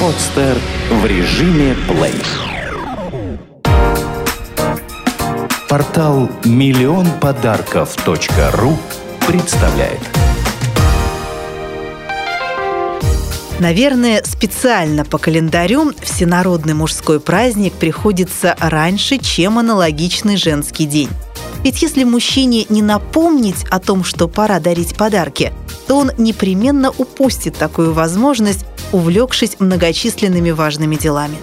Подстер в режиме плей. Портал миллион подарков.ру представляет. Наверное, специально по календарю всенародный мужской праздник приходится раньше, чем аналогичный женский день. Ведь если мужчине не напомнить о том, что пора дарить подарки, то он непременно упустит такую возможность, увлекшись многочисленными важными делами.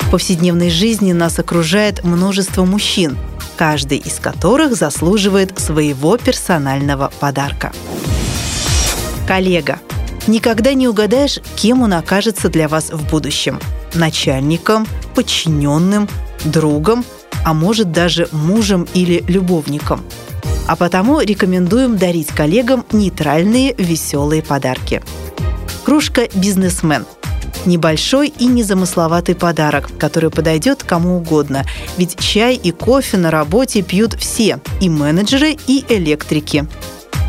В повседневной жизни нас окружает множество мужчин, каждый из которых заслуживает своего персонального подарка. Коллега – Никогда не угадаешь, кем он окажется для вас в будущем. Начальником, подчиненным, другом, а может даже мужем или любовником. А потому рекомендуем дарить коллегам нейтральные веселые подарки. Кружка «Бизнесмен» Небольшой и незамысловатый подарок, который подойдет кому угодно. Ведь чай и кофе на работе пьют все – и менеджеры, и электрики.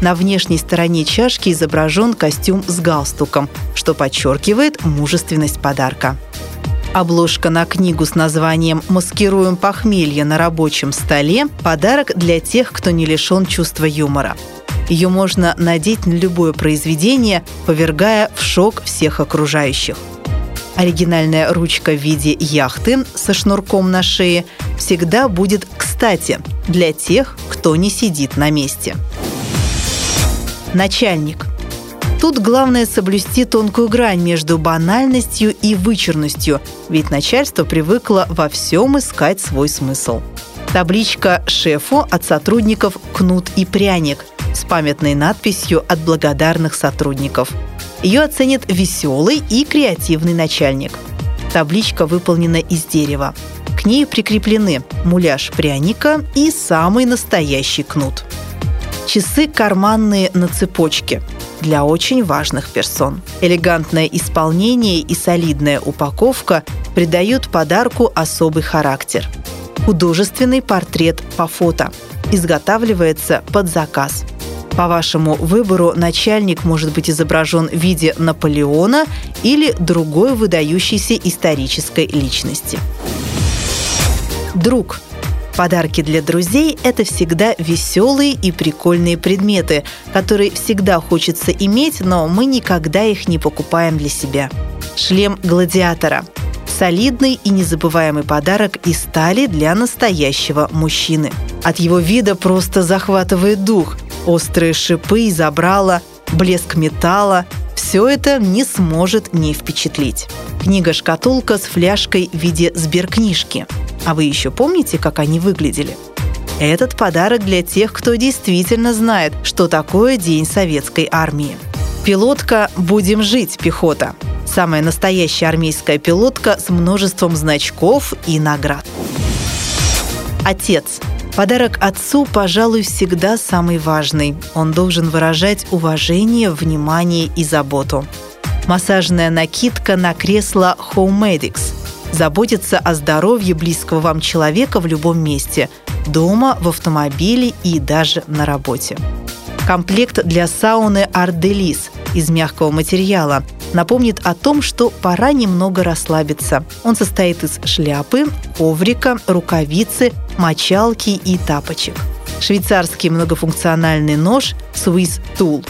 На внешней стороне чашки изображен костюм с галстуком, что подчеркивает мужественность подарка. Обложка на книгу с названием «Маскируем похмелье на рабочем столе» – подарок для тех, кто не лишен чувства юмора. Ее можно надеть на любое произведение, повергая в шок всех окружающих. Оригинальная ручка в виде яхты со шнурком на шее всегда будет кстати для тех, кто не сидит на месте. Начальник. Тут главное соблюсти тонкую грань между банальностью и вычурностью, ведь начальство привыкло во всем искать свой смысл. Табличка шефу от сотрудников «Кнут и пряник» с памятной надписью от благодарных сотрудников. Ее оценит веселый и креативный начальник. Табличка выполнена из дерева. К ней прикреплены муляж пряника и самый настоящий кнут – Часы карманные на цепочке для очень важных персон. Элегантное исполнение и солидная упаковка придают подарку особый характер. Художественный портрет по фото изготавливается под заказ. По вашему выбору начальник может быть изображен в виде Наполеона или другой выдающейся исторической личности. Друг – Подарки для друзей – это всегда веселые и прикольные предметы, которые всегда хочется иметь, но мы никогда их не покупаем для себя. Шлем гладиатора – солидный и незабываемый подарок из стали для настоящего мужчины. От его вида просто захватывает дух. Острые шипы и забрала, блеск металла – все это не сможет не впечатлить. Книга-шкатулка с фляжкой в виде сберкнижки – а вы еще помните, как они выглядели? Этот подарок для тех, кто действительно знает, что такое День Советской Армии. Пилотка «Будем жить, пехота». Самая настоящая армейская пилотка с множеством значков и наград. Отец. Подарок отцу, пожалуй, всегда самый важный. Он должен выражать уважение, внимание и заботу. Массажная накидка на кресло Homemedics – заботиться о здоровье близкого вам человека в любом месте – дома, в автомобиле и даже на работе. Комплект для сауны «Арделис» из мягкого материала напомнит о том, что пора немного расслабиться. Он состоит из шляпы, коврика, рукавицы, мочалки и тапочек. Швейцарский многофункциональный нож Swiss Tool.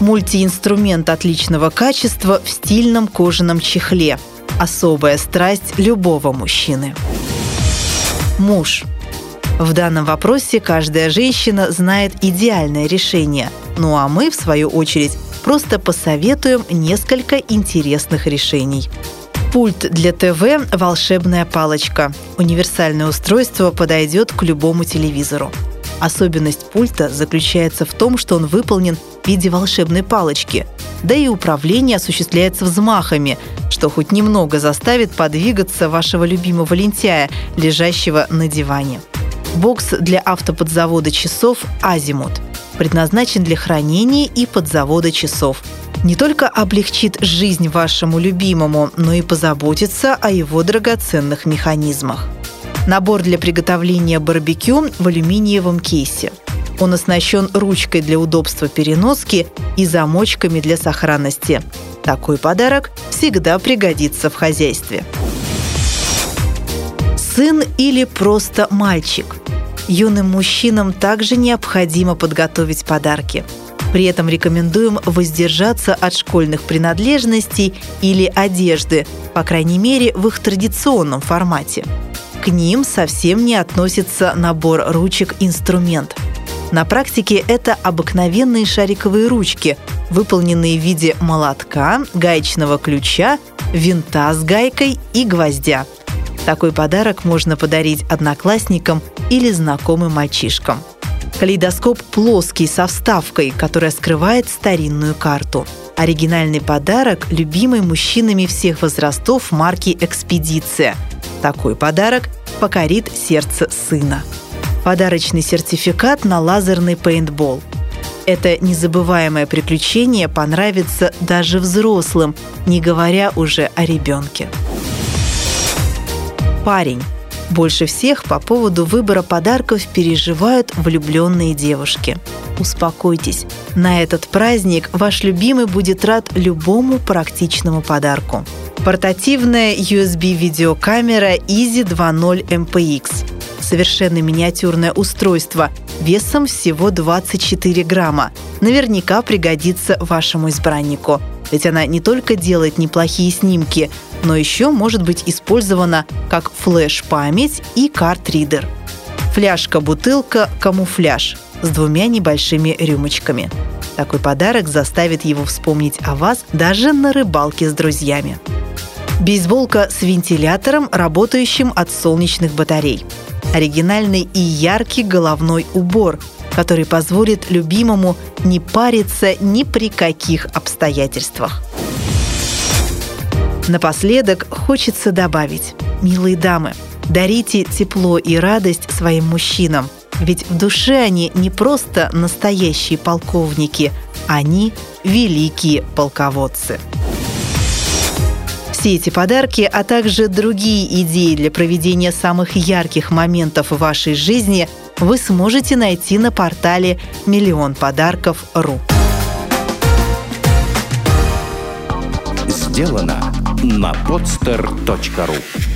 Мультиинструмент отличного качества в стильном кожаном чехле – особая страсть любого мужчины. Муж. В данном вопросе каждая женщина знает идеальное решение. Ну а мы, в свою очередь, просто посоветуем несколько интересных решений. Пульт для ТВ – волшебная палочка. Универсальное устройство подойдет к любому телевизору. Особенность пульта заключается в том, что он выполнен в виде волшебной палочки, да и управление осуществляется взмахами, что хоть немного заставит подвигаться вашего любимого лентяя, лежащего на диване. Бокс для автоподзавода часов «Азимут» предназначен для хранения и подзавода часов. Не только облегчит жизнь вашему любимому, но и позаботится о его драгоценных механизмах. Набор для приготовления барбекю в алюминиевом кейсе. Он оснащен ручкой для удобства переноски и замочками для сохранности. Такой подарок всегда пригодится в хозяйстве. Сын или просто мальчик. Юным мужчинам также необходимо подготовить подарки. При этом рекомендуем воздержаться от школьных принадлежностей или одежды, по крайней мере, в их традиционном формате. К ним совсем не относится набор ручек-инструмент. На практике это обыкновенные шариковые ручки, выполненные в виде молотка, гаечного ключа, винта с гайкой и гвоздя. Такой подарок можно подарить одноклассникам или знакомым мальчишкам. Калейдоскоп плоский со вставкой, которая скрывает старинную карту. Оригинальный подарок любимый мужчинами всех возрастов марки «Экспедиция». Такой подарок покорит сердце сына. Подарочный сертификат на лазерный пейнтбол. Это незабываемое приключение понравится даже взрослым, не говоря уже о ребенке. Парень. Больше всех по поводу выбора подарков переживают влюбленные девушки. Успокойтесь, на этот праздник ваш любимый будет рад любому практичному подарку. Портативная USB-видеокамера Easy 2.0 MPX. Совершенно миниатюрное устройство весом всего 24 грамма. Наверняка пригодится вашему избраннику. Ведь она не только делает неплохие снимки, но еще может быть использована как флеш-память и карт-ридер. Фляжка-бутылка «Камуфляж» с двумя небольшими рюмочками. Такой подарок заставит его вспомнить о вас даже на рыбалке с друзьями. Бейсболка с вентилятором, работающим от солнечных батарей. Оригинальный и яркий головной убор, который позволит любимому не париться ни при каких обстоятельствах. Напоследок хочется добавить, милые дамы, дарите тепло и радость своим мужчинам, ведь в душе они не просто настоящие полковники, они великие полководцы. Все эти подарки, а также другие идеи для проведения самых ярких моментов вашей жизни вы сможете найти на портале «Миллион подарков.ру». Сделано на podster.ru